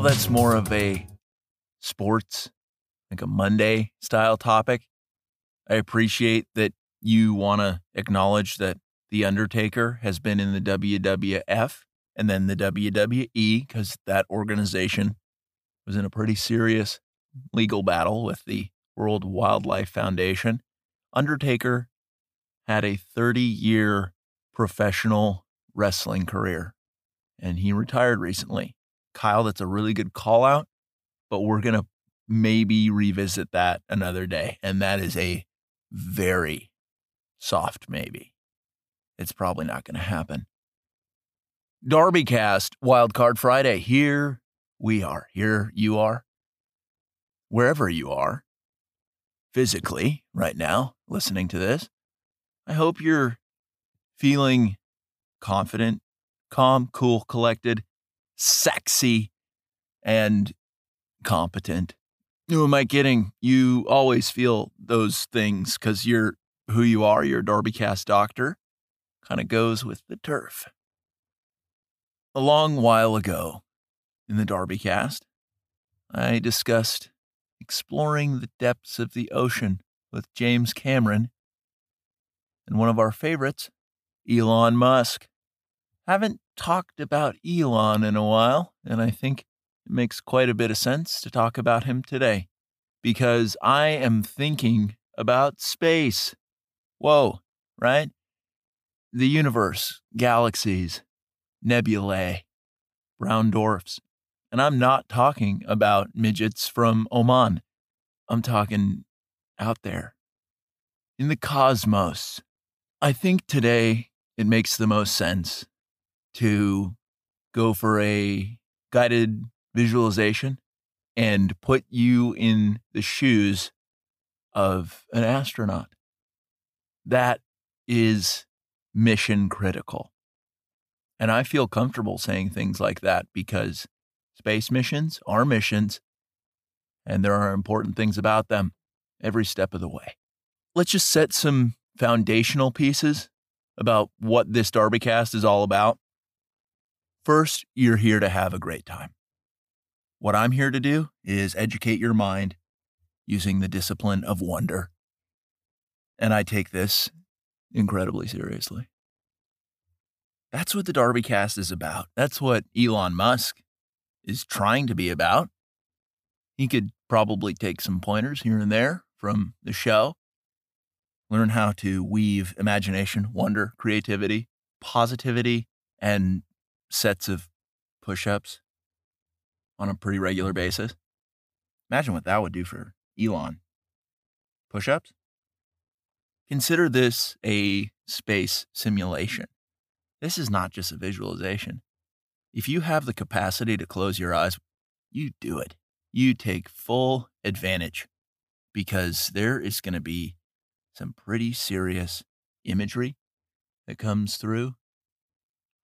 That's more of a sports, like a Monday style topic. I appreciate that you want to acknowledge that The Undertaker has been in the WWF and then the WWE because that organization was in a pretty serious legal battle with the World Wildlife Foundation. Undertaker had a 30 year professional wrestling career and he retired recently. Kyle, that's a really good call out, but we're going to maybe revisit that another day. And that is a very soft maybe. It's probably not going to happen. DarbyCast, Wildcard Friday. Here we are. Here you are. Wherever you are, physically, right now, listening to this, I hope you're feeling confident, calm, cool, collected, sexy, and competent. Who am I kidding? You always feel those things because you're who you are. You're a DarbyCast doctor. Kind of goes with the turf. A long while ago in the DarbyCast, I discussed exploring the depths of the ocean with James Cameron and one of our favorites, Elon Musk. Haven't talked about Elon in a while, and I think it makes quite a bit of sense to talk about him today because I am thinking about space. Whoa, right? The universe, galaxies, nebulae, brown dwarfs. And I'm not talking about midgets from Oman. I'm talking out there in the cosmos. I think today it makes the most sense to go for a guided visualization and put you in the shoes of an astronaut. That is mission critical. And I feel comfortable saying things like that because space missions are missions and there are important things about them every step of the way. Let's just set some foundational pieces about what this Darbycast is all about. First, you're here to have a great time. What I'm here to do is educate your mind using the discipline of wonder. And I take this incredibly seriously. That's what the DarbyCast is about. That's what Elon Musk is trying to be about. He could probably take some pointers here and there from the show, learn how to weave imagination, wonder, creativity, positivity, and sets of push ups on a pretty regular basis. Imagine what that would do for Elon. Push ups? Consider this a space simulation. This is not just a visualization. If you have the capacity to close your eyes, you do it. You take full advantage because there is going to be some pretty serious imagery that comes through.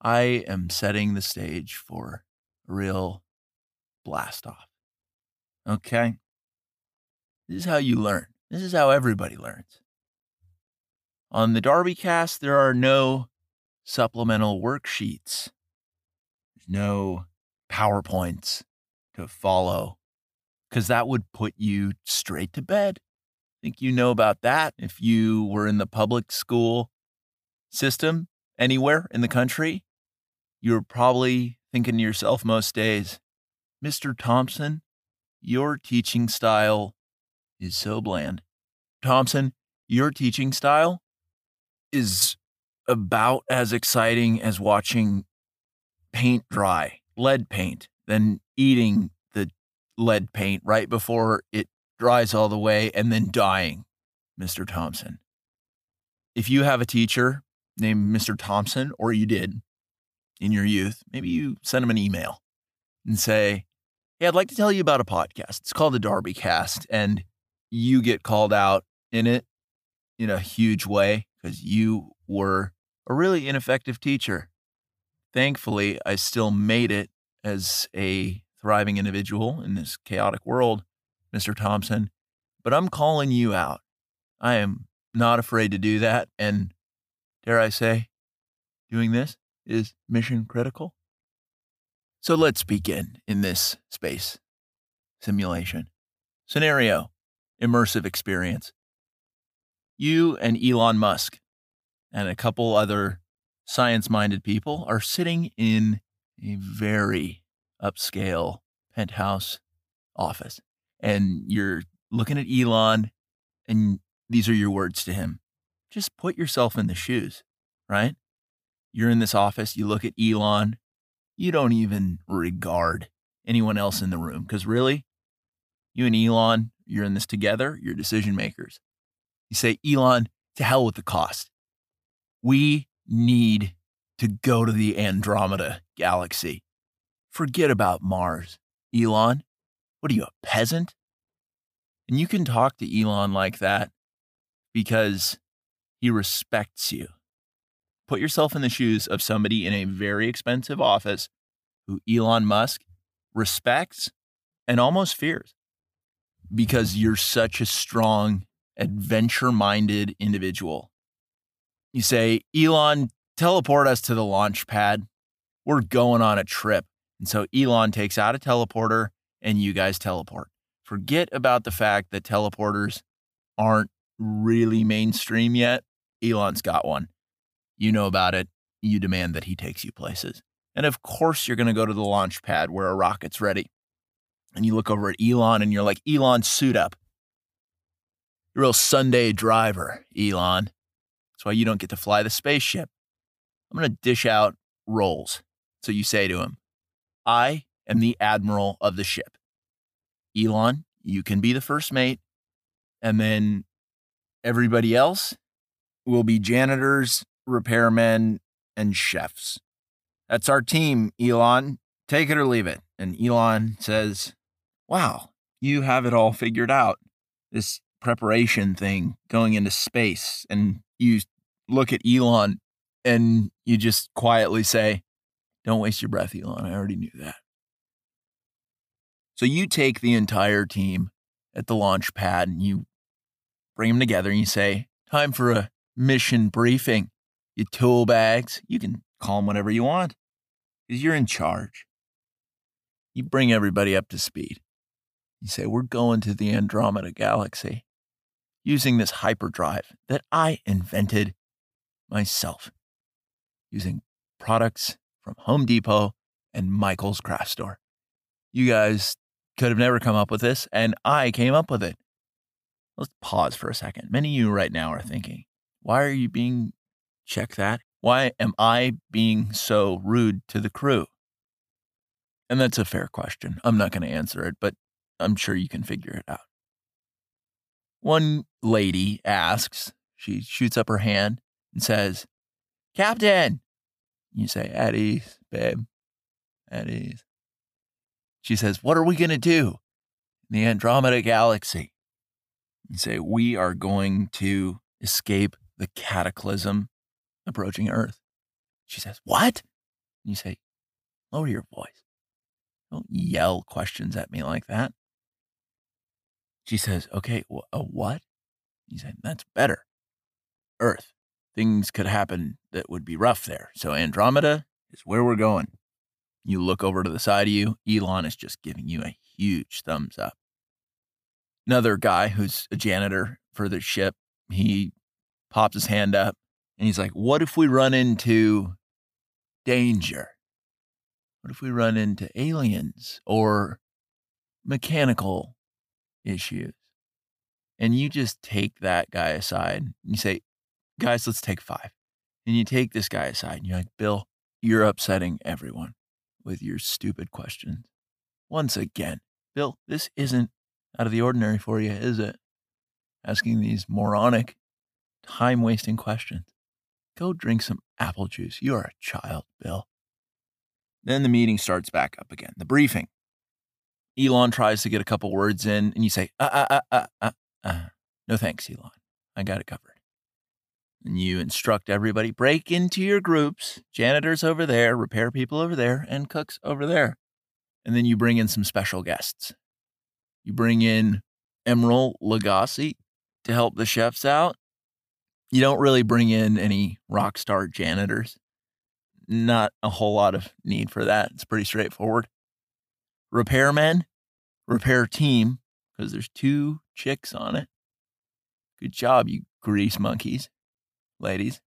I am setting the stage for a real blast off. Okay? This is how you learn. This is how everybody learns. On the DarbyCast, there are no supplemental worksheets, there's no PowerPoints to follow, because that would put you straight to bed. I think you know about that if you were in the public school system anywhere in the country. You're probably thinking to yourself most days, Mr. Thompson, your teaching style is so bland. Thompson, your teaching style is about as exciting as watching paint dry, lead paint, then eating the lead paint right before it dries all the way and then dying, Mr. Thompson. If you have a teacher named Mr. Thompson, or you did in your youth, maybe you send him an email and say, Hey, I'd like to tell you about a podcast. It's called the DarbyCast, and you get called out in it in a huge way because you were a really ineffective teacher. Thankfully, I still made it as a thriving individual in this chaotic world, Mr. Thompson. But I'm calling you out. I am not afraid to do that. And dare I say, doing this is mission critical. So let's begin in this space simulation. Scenario immersive experience. You and Elon Musk and a couple other science minded people are sitting in a very upscale penthouse office. And you're looking at Elon, and these are your words to him. Just put yourself in the shoes, right? You're in this office, you look at Elon, you don't even regard anyone else in the room because really, you and Elon, you're in this together, you're decision makers. You say, Elon, to hell with the cost. We need to go to the Andromeda galaxy. Forget about Mars. Elon, what are you, a peasant? And you can talk to Elon like that because he respects you. Put yourself in the shoes of somebody in a very expensive office who Elon Musk respects and almost fears because you're such a strong, adventure minded individual. You say, Elon, teleport us to the launch pad. We're going on a trip. And so Elon takes out a teleporter and you guys teleport. Forget about the fact that teleporters aren't really mainstream yet. Elon's got one. You know about it. You demand that he takes you places. And of course, you're going to go to the launch pad where a rocket's ready. And you look over at Elon and you're like, Elon, suit up. You're a real Sunday driver, Elon. That's why you don't get to fly the spaceship. I'm going to dish out roles. So you say to him, I am the admiral of the ship. Elon, you can be the first mate. And then everybody else will be janitors, repairmen, and chefs. That's our team, Elon. Take it or leave it. And Elon says, Wow, you have it all figured out. This preparation thing going into space. And you look at Elon and you just quietly say, Don't waste your breath, Elon. I already knew that. So you take the entire team at the launch pad and you bring them together and you say, Time for a mission briefing. Your tool bags, you can call them whatever you want because you're in charge. You bring everybody up to speed. You say, We're going to the Andromeda galaxy using this hyperdrive that I invented myself using products from Home Depot and Michael's craft store. You guys could have never come up with this, and I came up with it. Let's pause for a second. Many of you right now are thinking, why are you being, check that? Why am I being so rude to the crew? And that's a fair question. I'm not going to answer it, but I'm sure you can figure it out. One lady asks, she shoots up her hand and says, Captain. You say, at ease, babe, at ease. She says, What are we going to do in the Andromeda galaxy? You say, We are going to escape the cataclysm approaching Earth. She says, What? And you say, Lower your voice. Don't yell questions at me like that. She says, Okay, a what? You say, That's better. Earth. Things could happen that would be rough there. So Andromeda is where we're going. You look over to the side of you, Elon is just giving you a huge thumbs up. Another guy who's a janitor for the ship, he pops his hand up and he's like, What if we run into danger? What if we run into aliens or mechanical issues? And you just take that guy aside and you say, Guys, let's take five. And you take this guy aside and you're like, Bill, you're upsetting everyone with your stupid questions. Once again, Bill, this isn't out of the ordinary for you, is it? Asking these moronic, time wasting questions. Go drink some apple juice. You are a child, Bill. Then the meeting starts back up again. The briefing. Elon tries to get a couple words in, and you say, uh, uh, uh, uh, uh, uh. No thanks, Elon. I got it covered. And you instruct everybody break into your groups, janitors over there, repair people over there, and cooks over there. And then you bring in some special guests. You bring in Emeril Lagasse to help the chefs out. You don't really bring in any rock star janitors. not a whole lot of need for that. It's pretty straightforward. Repairmen, repair team, because there's two chicks on it. Good job, you grease monkeys, ladies.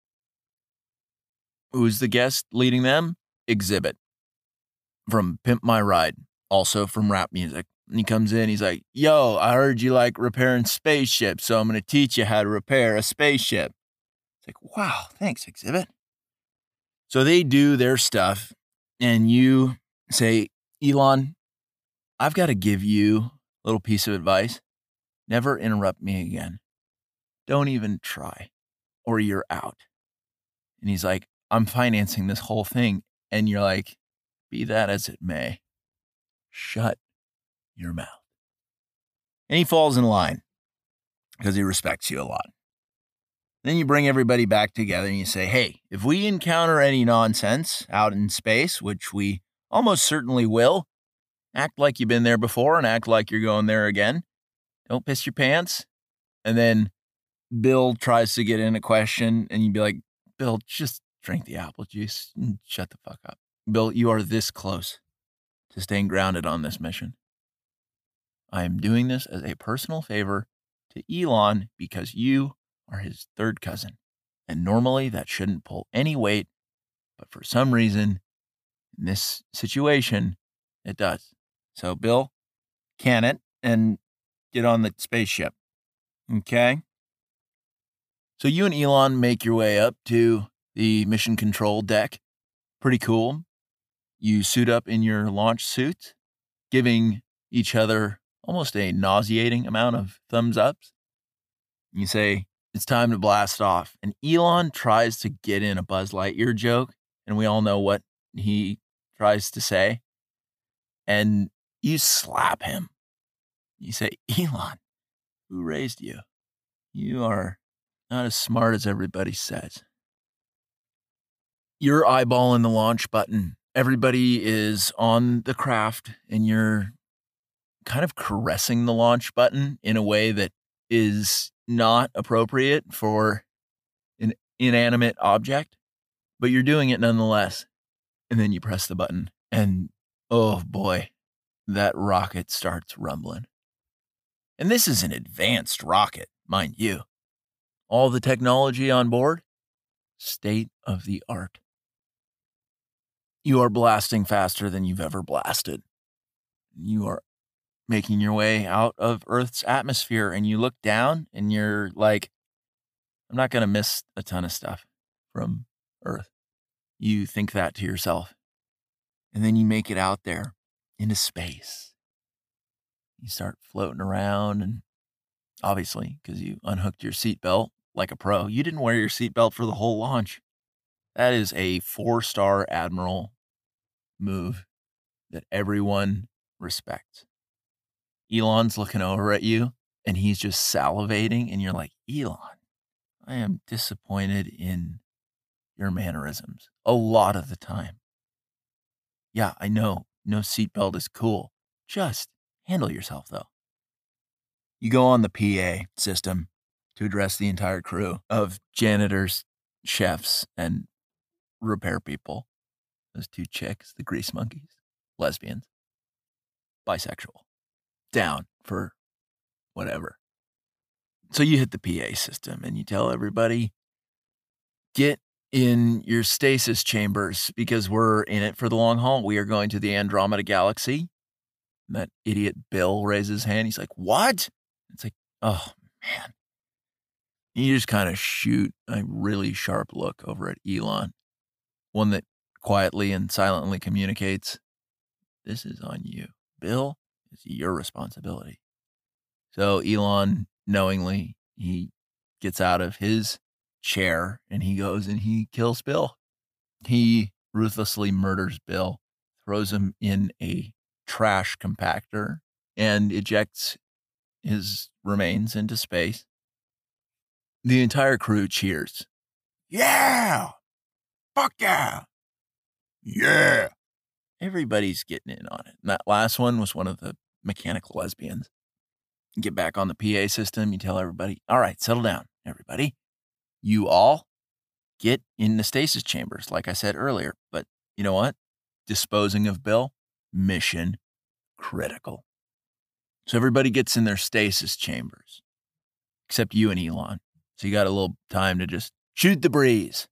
Who's the guest leading them? Xzibit. from Pimp My Ride, also from rap music. And he comes in, he's like, Yo, I heard you like repairing spaceships, so I'm going to teach you how to repair a spaceship. It's like, Wow, thanks, Xzibit. So they do their stuff, and you say, Elon, I've got to give you a little piece of advice. Never interrupt me again. Don't even try, or you're out. And he's like, I'm financing this whole thing. And you're like, be that as it may, shut your mouth. And he falls in line because he respects you a lot. Then you bring everybody back together and you say, hey, if we encounter any nonsense out in space, which we almost certainly will, act like you've been there before and act like you're going there again. Don't piss your pants. And then Bill tries to get in a question and you'd be like, Bill, just drink the apple juice and shut the fuck up. Bill, you are this close to staying grounded on this mission. I am doing this as a personal favor to Elon because you are his third cousin. And normally that shouldn't pull any weight, but for some reason, in this situation, it does. So, Bill, can it and get on the spaceship. Okay? So, you and Elon make your way up to the mission control deck. Pretty cool. You suit up in your launch suit, giving each other almost a nauseating amount of thumbs ups. You say, It's time to blast off. And Elon tries to get in a Buzz Lightyear joke, and we all know what he tries to say. And you slap him. You say, Elon, who raised you? You are not as smart as everybody says. You're eyeballing the launch button everybody is on the craft and you're kind of caressing the launch button in a way that is not appropriate for an inanimate object, but you're doing it nonetheless. And then you press the button, and oh boy, that rocket starts rumbling. And this is an advanced rocket, mind you. All the technology on board, state of the art you are blasting faster than you've ever blasted. You are making your way out of Earth's atmosphere and you look down and you're like, I'm not going to miss a ton of stuff from Earth. You think that to yourself. And then you make it out there into space. You start floating around, and obviously, because you unhooked your seatbelt like a pro, you didn't wear your seatbelt for the whole launch. That is a four star admiral move that everyone respects. Elon's looking over at you and he's just salivating, and you're like, Elon, I am disappointed in your mannerisms a lot of the time. Yeah, I know no seatbelt is cool. Just handle yourself though. You go on the PA system to address the entire crew of janitors, chefs, and repair people. Those two chicks, the grease monkeys, lesbians, bisexual, down for whatever. So you hit the PA system and you tell everybody, get in your stasis chambers because we're in it for the long haul. We are going to the Andromeda Galaxy. And that idiot Bill raises his hand. He's like, What? It's like, Oh, man. You just kind of shoot a really sharp look over at Elon, one that quietly and silently communicates, This is on you. Bill, it's your responsibility. So Elon, knowingly, he gets out of his chair and he goes and he kills Bill. He ruthlessly murders Bill, throws him in a trash compactor, and ejects his remains into space. The entire crew cheers. Yeah! Fuck yeah! Yeah. Everybody's getting in on it. And that last one was one of the mechanical lesbians. Get back on the PA system, you tell everybody, all right, settle down, everybody. You all get in the stasis chambers, like I said earlier. But you know what? Disposing of Bill, mission critical. So everybody gets in their stasis chambers, except you and Elon. So you got a little time to just shoot the breeze.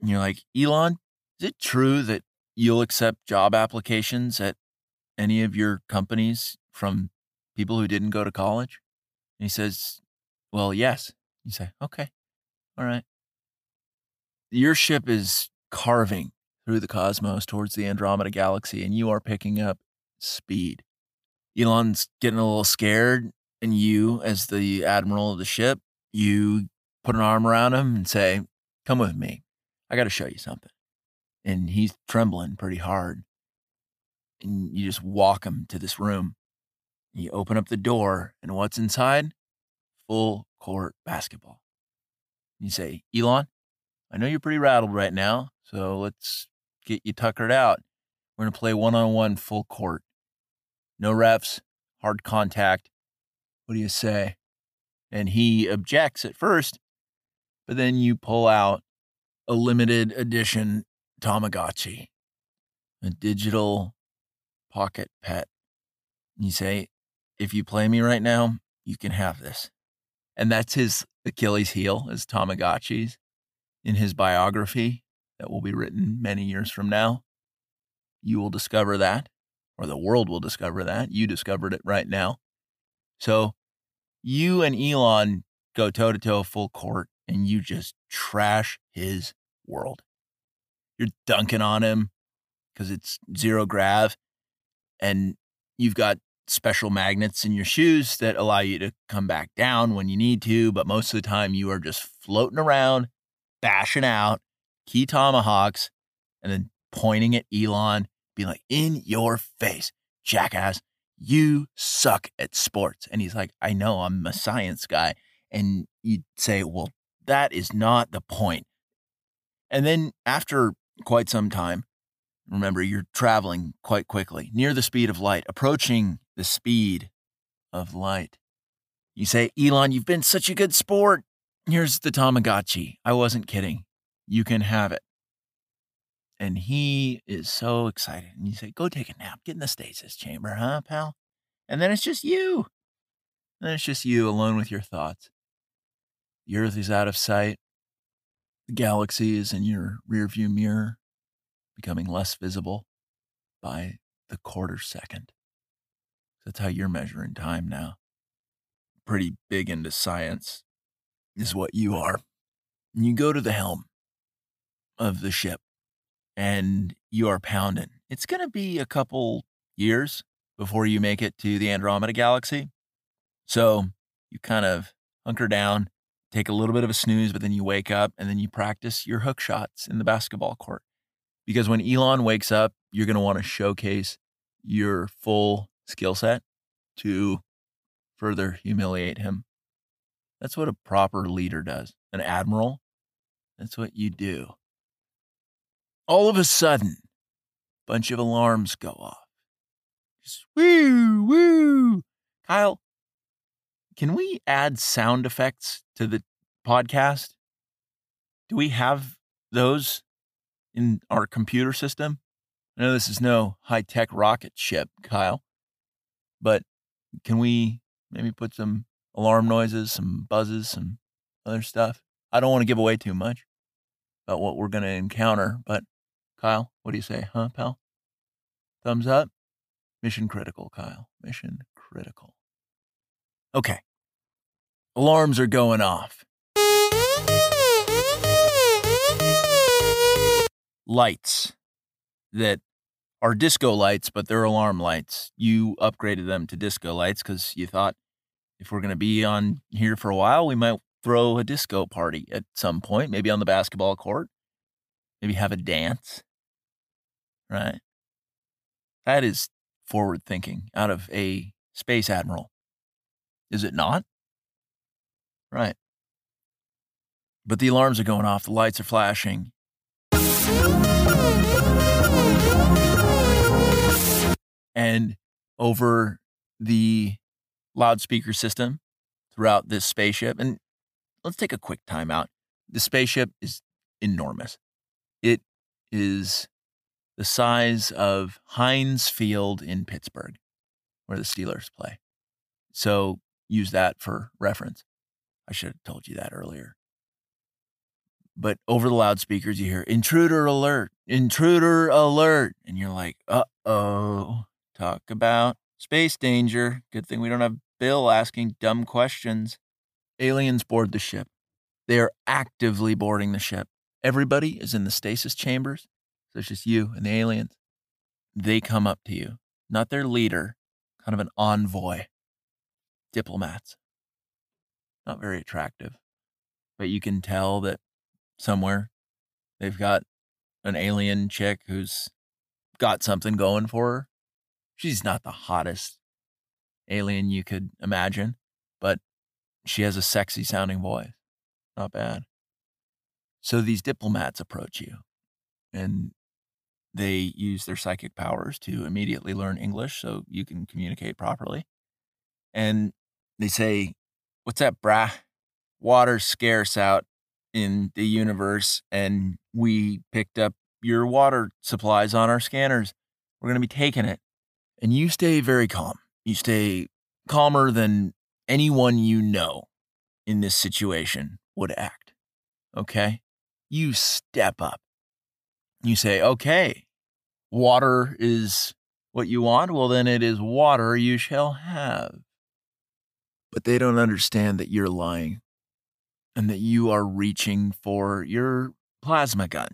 And you're like, Elon, is it true that you'll accept job applications at any of your companies from people who didn't go to college? And he says, Well, yes. You say, Okay, all right. Your ship is carving through the cosmos towards the Andromeda galaxy, and you are picking up speed. Elon's getting a little scared, and you, as the admiral of the ship, you put an arm around him and say, Come with me. I got to show you something. And he's trembling pretty hard. And you just walk him to this room. You open up the door, and what's inside? Full court basketball. You say, Elon, I know you're pretty rattled right now, so let's get you tuckered out. We're going to play one on one full court. No refs, hard contact. What do you say? And he objects at first, but then you pull out a limited edition Tamagotchi, a digital pocket pet. You say, if you play me right now, you can have this. And that's his Achilles heel, is Tamagotchis. In his biography that will be written many years from now, you will discover that, or the world will discover that. You discovered it right now. So you and Elon go toe to toe full court and you just trash his world. You're dunking on him because it's zero grav and you've got special magnets in your shoes that allow you to come back down when you need to, but most of the time you are just floating around, bashing out key tomahawks, and then pointing at Elon, being like, in your face, jackass, you suck at sports. And he's like, I know, I'm a science guy. And you'd say, well, that is not the point. And then after quite some time, remember, you're traveling quite quickly, near the speed of light, approaching the speed of light. You say, Elon, you've been such a good sport. Here's the Tamagotchi. I wasn't kidding. You can have it. And he is so excited. And you say, Go take a nap. Get in the stasis chamber, huh, pal? And then it's just you. And then it's just you alone with your thoughts. The earth is out of sight. The galaxy is in your rearview mirror, becoming less visible by the quarter second. That's how you're measuring time now. Pretty big into science is what you are. You go to the helm of the ship and you are pounding. It's going to be a couple years before you make it to the Andromeda galaxy. So you kind of hunker down, take a little bit of a snooze, but then you wake up and then you practice your hook shots in the basketball court. Because when Elon wakes up, you're going to want to showcase your full skill set to further humiliate him. That's what a proper leader does. An admiral, that's what you do. All of a sudden, bunch of alarms go off. Just woo, woo. Kyle, can we add sound effects to the podcast? Do we have those in our computer system? I know this is no high tech rocket ship, Kyle, but can we maybe put some alarm noises, some buzzes, some other stuff? I don't want to give away too much about what we're going to encounter, but Kyle, what do you say, huh, pal? Thumbs up? Mission critical, Kyle. Mission critical. Okay. Alarms are going off. Lights that are disco lights, but they're alarm lights. You upgraded them to disco lights because you thought if we're going to be on here for a while, we might throw a disco party at some point, maybe on the basketball court, maybe have a dance, right? That is forward thinking out of a space admiral. Is it not? Right. But the alarms are going off, the lights are flashing. And over the loudspeaker system throughout this spaceship, and let's take a quick timeout. The spaceship is enormous. It is the size of Heinz Field in Pittsburgh, where the Steelers play. So use that for reference. I should have told you that earlier. But over the loudspeakers, you hear intruder alert, intruder alert. And you're like, uh oh, talk about space danger. Good thing we don't have Bill asking dumb questions. Aliens board the ship. They are actively boarding the ship. Everybody is in the stasis chambers. So it's just you and the aliens. They come up to you, not their leader, kind of an envoy. Diplomats. Not very attractive, but you can tell that somewhere they've got an alien chick who's got something going for her. She's not the hottest alien you could imagine, but she has a sexy sounding voice. Not bad. So these diplomats approach you and they use their psychic powers to immediately learn English so you can communicate properly. And they say, What's up, brah? Water's scarce out in the universe, and we picked up your water supplies on our scanners. We're going to be taking it. And you stay very calm. You stay calmer than anyone you know in this situation would act. Okay? You step up. You say, okay, water is what you want. Well, then it is water you shall have. But they don't understand that you're lying and that you are reaching for your plasma gun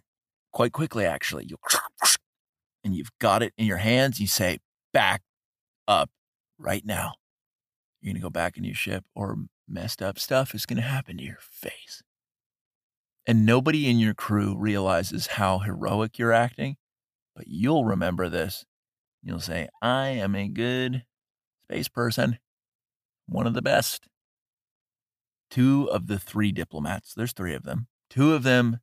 quite quickly, actually. You and you've got it in your hands. You say, back up right now. You're going to go back in your ship, or messed up stuff is going to happen to your face. And nobody in your crew realizes how heroic you're acting, but you'll remember this. You'll say, I am a good space person, one of the best. Two of the three diplomats, there's three of them, two of them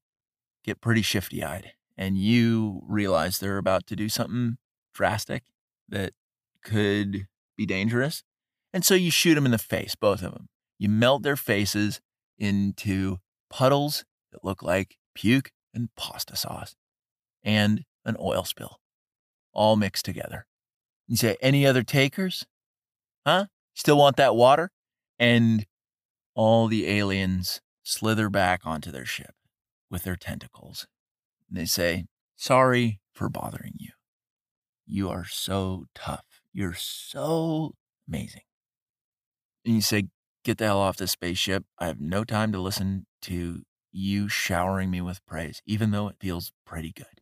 get pretty shifty eyed, and you realize they're about to do something drastic that could be dangerous. And so you shoot them in the face, both of them. You melt their faces into puddles that look like puke and pasta sauce and an oil spill, all mixed together. You say, Any other takers? Huh? Still want that water? And all the aliens slither back onto their ship with their tentacles. And they say, Sorry for bothering you. You are so tough. You're so amazing. And you say, Get the hell off this spaceship. I have no time to listen to you showering me with praise, even though it feels pretty good.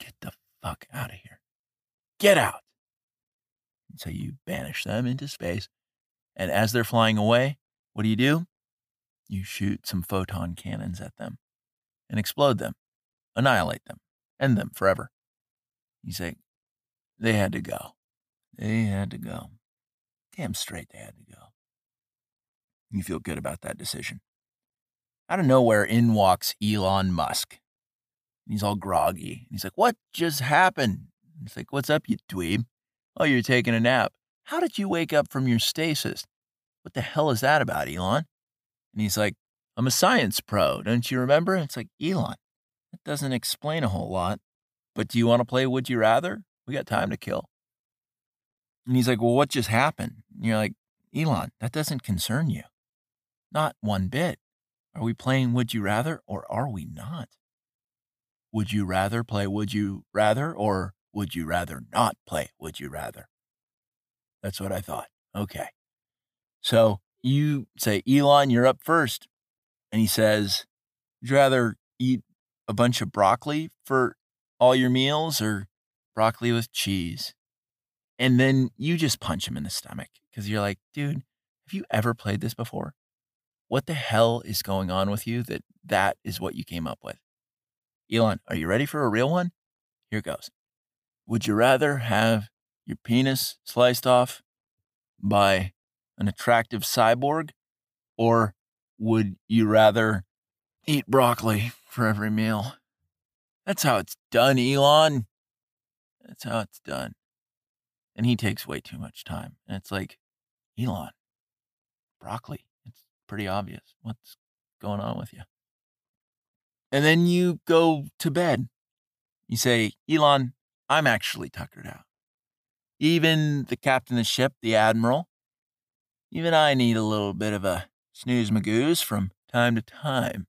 Get the fuck out of here. Get out. So you banish them into space. And as they're flying away, what do you do? You shoot some photon cannons at them and explode them, annihilate them, end them forever. You say, they had to go. They had to go. Damn straight they had to go. You feel good about that decision. Out of nowhere, in walks Elon Musk. He's all groggy. And he's like, What just happened? He's like, What's up, you dweeb? Oh, you're taking a nap. How did you wake up from your stasis? What the hell is that about, Elon? And he's like, I'm a science pro. Don't you remember? It's like, Elon, that doesn't explain a whole lot. But do you want to play Would You Rather? We got time to kill. And he's like, Well, what just happened? And you're like, Elon, that doesn't concern you. Not one bit. Are we playing Would You Rather or are we not? Would you rather play Would You Rather or would you rather not play Would You Rather? That's what I thought. Okay. So you say, Elon, you're up first. And he says, Would you rather eat a bunch of broccoli for all your meals or broccoli with cheese? And then you just punch him in the stomach because you're like, dude, have you ever played this before? What the hell is going on with you that that is what you came up with? Elon, are you ready for a real one? Here goes. Would you rather have your penis sliced off by an attractive cyborg, or would you rather eat broccoli for every meal? That's how it's done, Elon. That's how it's done. And he takes way too much time. And it's like, Elon, broccoli It's pretty obvious. What's going on with you? And then you go to bed. You say, Elon, I'm actually tuckered out. Even the captain of the ship, the admiral, even I need a little bit of a snooze magoos from time to time.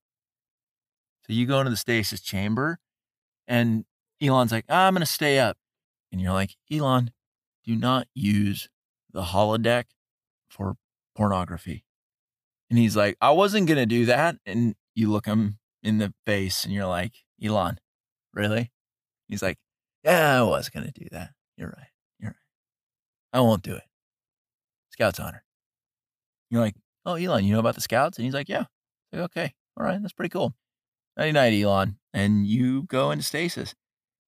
So you go into the stasis chamber, and Elon's like, I'm going to stay up. And you're like, Elon, do not use the holodeck for pornography. And he's like, I wasn't going to do that. And you look him in the face and you're like, Elon, really? He's like, Yeah, I was going to do that. You're right. You're right. I won't do it. Scout's honor. You're like, Oh, Elon, you know about the scouts? And he's like, Yeah. Like, okay. All right. That's pretty cool. Nighty night, Elon. And you go into stasis.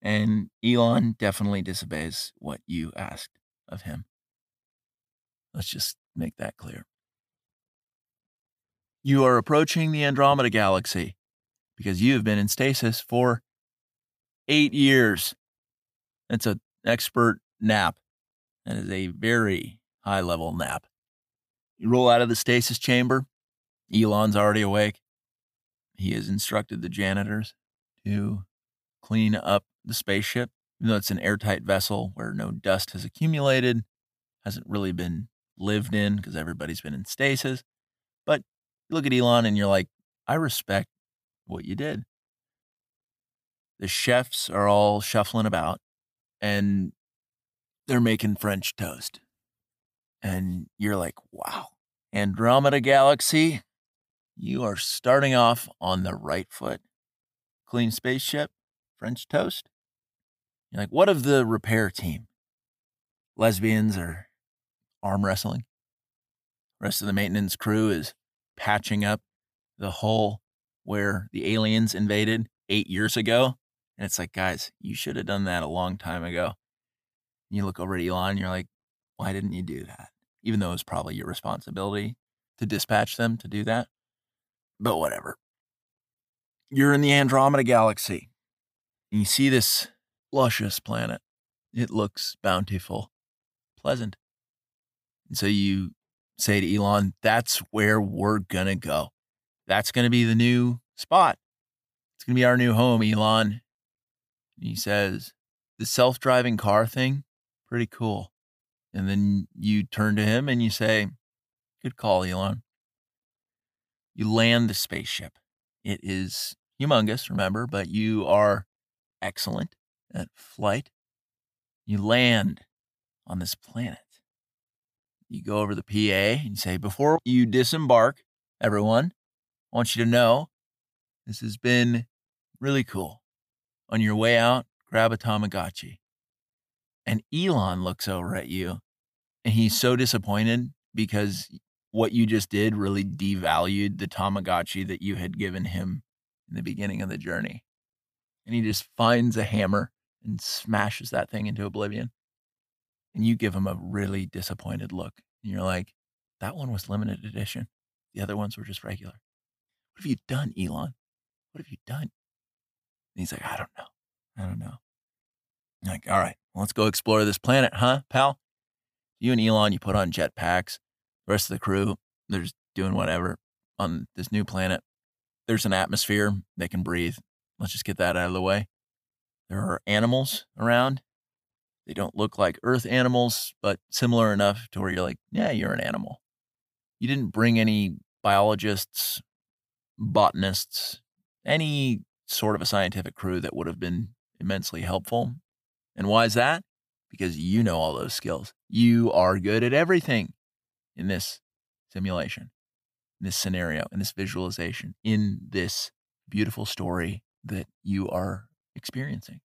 And Elon definitely disobeys what you asked of him. Let's just make that clear. You are approaching the Andromeda Galaxy because you have been in stasis for eight years. That's an expert nap. That is a very high level nap. You roll out of the stasis chamber. Elon's already awake. He has instructed the janitors to clean up the spaceship, even though it's an airtight vessel where no dust has accumulated, hasn't really been lived in because everybody's been in stasis. But you look at Elon and you're like, I respect what you did. The chefs are all shuffling about and they're making French toast. And you're like, wow, Andromeda Galaxy, you are starting off on the right foot. Clean spaceship, French toast. You're like, what of the repair team? Lesbians are arm wrestling? rest of the maintenance crew is patching up the hole where the aliens invaded eight years ago. And it's like, guys, you should have done that a long time ago. And you look over at Elon and you're like, why didn't you do that? Even though it was probably your responsibility to dispatch them to do that. But whatever. You're in the Andromeda galaxy and you see this luscious planet. It looks bountiful, pleasant. And so you say to Elon, that's where we're going to go. That's going to be the new spot. It's going to be our new home, Elon. He says, the self driving car thing, pretty cool. And then you turn to him and you say, good call, Elon. You land the spaceship. It is humongous, remember, but you are excellent at flight. You land on this planet. You go over the PA and say, before you disembark, everyone, I want you to know this has been really cool. On your way out, grab a Tamagotchi. And Elon looks over at you and he's so disappointed because what you just did really devalued the Tamagotchi that you had given him in the beginning of the journey. And he just finds a hammer and smashes that thing into oblivion. And you give him a really disappointed look. And you're like, that one was limited edition. The other ones were just regular. What have you done, Elon? What have you done? And he's like, I don't know. I don't know. I'm like, all right, well, let's go explore this planet, huh, pal? You and Elon, you put on jetpacks. The rest of the crew, they're just doing whatever on this new planet. There's an atmosphere. They can breathe. Let's just get that out of the way. There are animals around. They don't look like earth animals, but similar enough to where you're like, yeah, you're an animal. You didn't bring any biologists, botanists, any sort of a scientific crew that would have been immensely helpful. And why is that? Because you know all those skills. You are good at everything in this simulation, in this scenario, in this visualization, in this beautiful story that you are experiencing.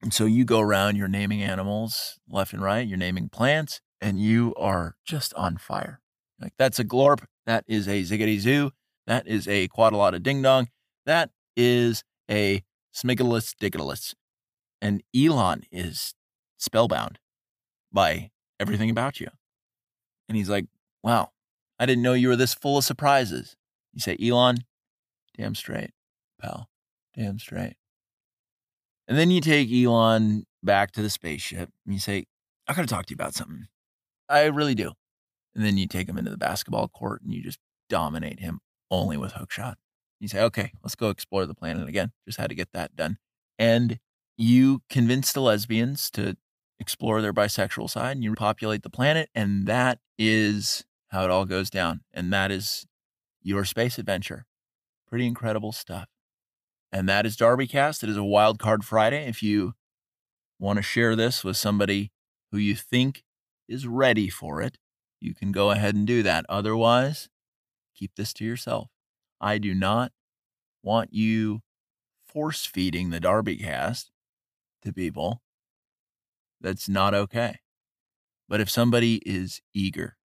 And so you go around, you're naming animals left and right, you're naming plants, and you are just on fire. Like that's a glorp, that is a ziggity zoo, that is a quadalata ding dong, that is a smigalus digitalus. And Elon is spellbound by everything about you. And he's like, wow, I didn't know you were this full of surprises. You say, Elon, damn straight, pal, damn straight. And then you take Elon back to the spaceship and you say, I got to talk to you about something. I really do. And then you take him into the basketball court and you just dominate him only with hookshot. You say, okay, let's go explore the planet again. Just had to get that done. And you convince the lesbians to explore their bisexual side and you populate the planet. And that is how it all goes down. And that is your space adventure. Pretty incredible stuff. And that is DarbyCast. It is a wild card Friday. If you want to share this with somebody who you think is ready for it, you can go ahead and do that. Otherwise, keep this to yourself. I do not want you force feeding the DarbyCast to people. That's not okay. But if somebody is eager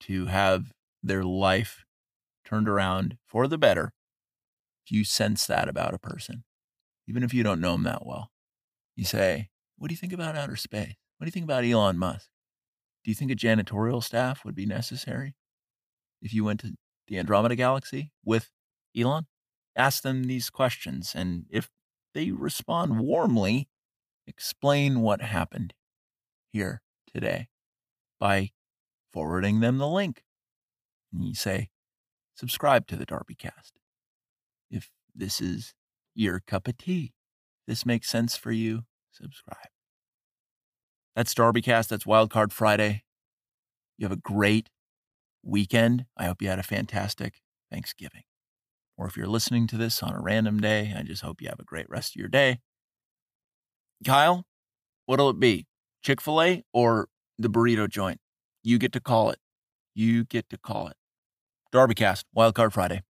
to have their life turned around for the better, if you sense that about a person, even if you don't know them that well, you say, What do you think about outer space? What do you think about Elon Musk? Do you think a janitorial staff would be necessary if you went to the Andromeda Galaxy with Elon? Ask them these questions. And if they respond warmly, explain what happened here today by forwarding them the link. And you say, subscribe to the DarbyCast. If this is your cup of tea, this makes sense for you, subscribe. That's DarbyCast. That's Wildcard Friday. You have a great weekend. I hope you had a fantastic Thanksgiving. Or if you're listening to this on a random day, I just hope you have a great rest of your day. Kyle, what'll it be? Chick fil A or the burrito joint? You get to call it. You get to call it. DarbyCast, Wildcard Friday.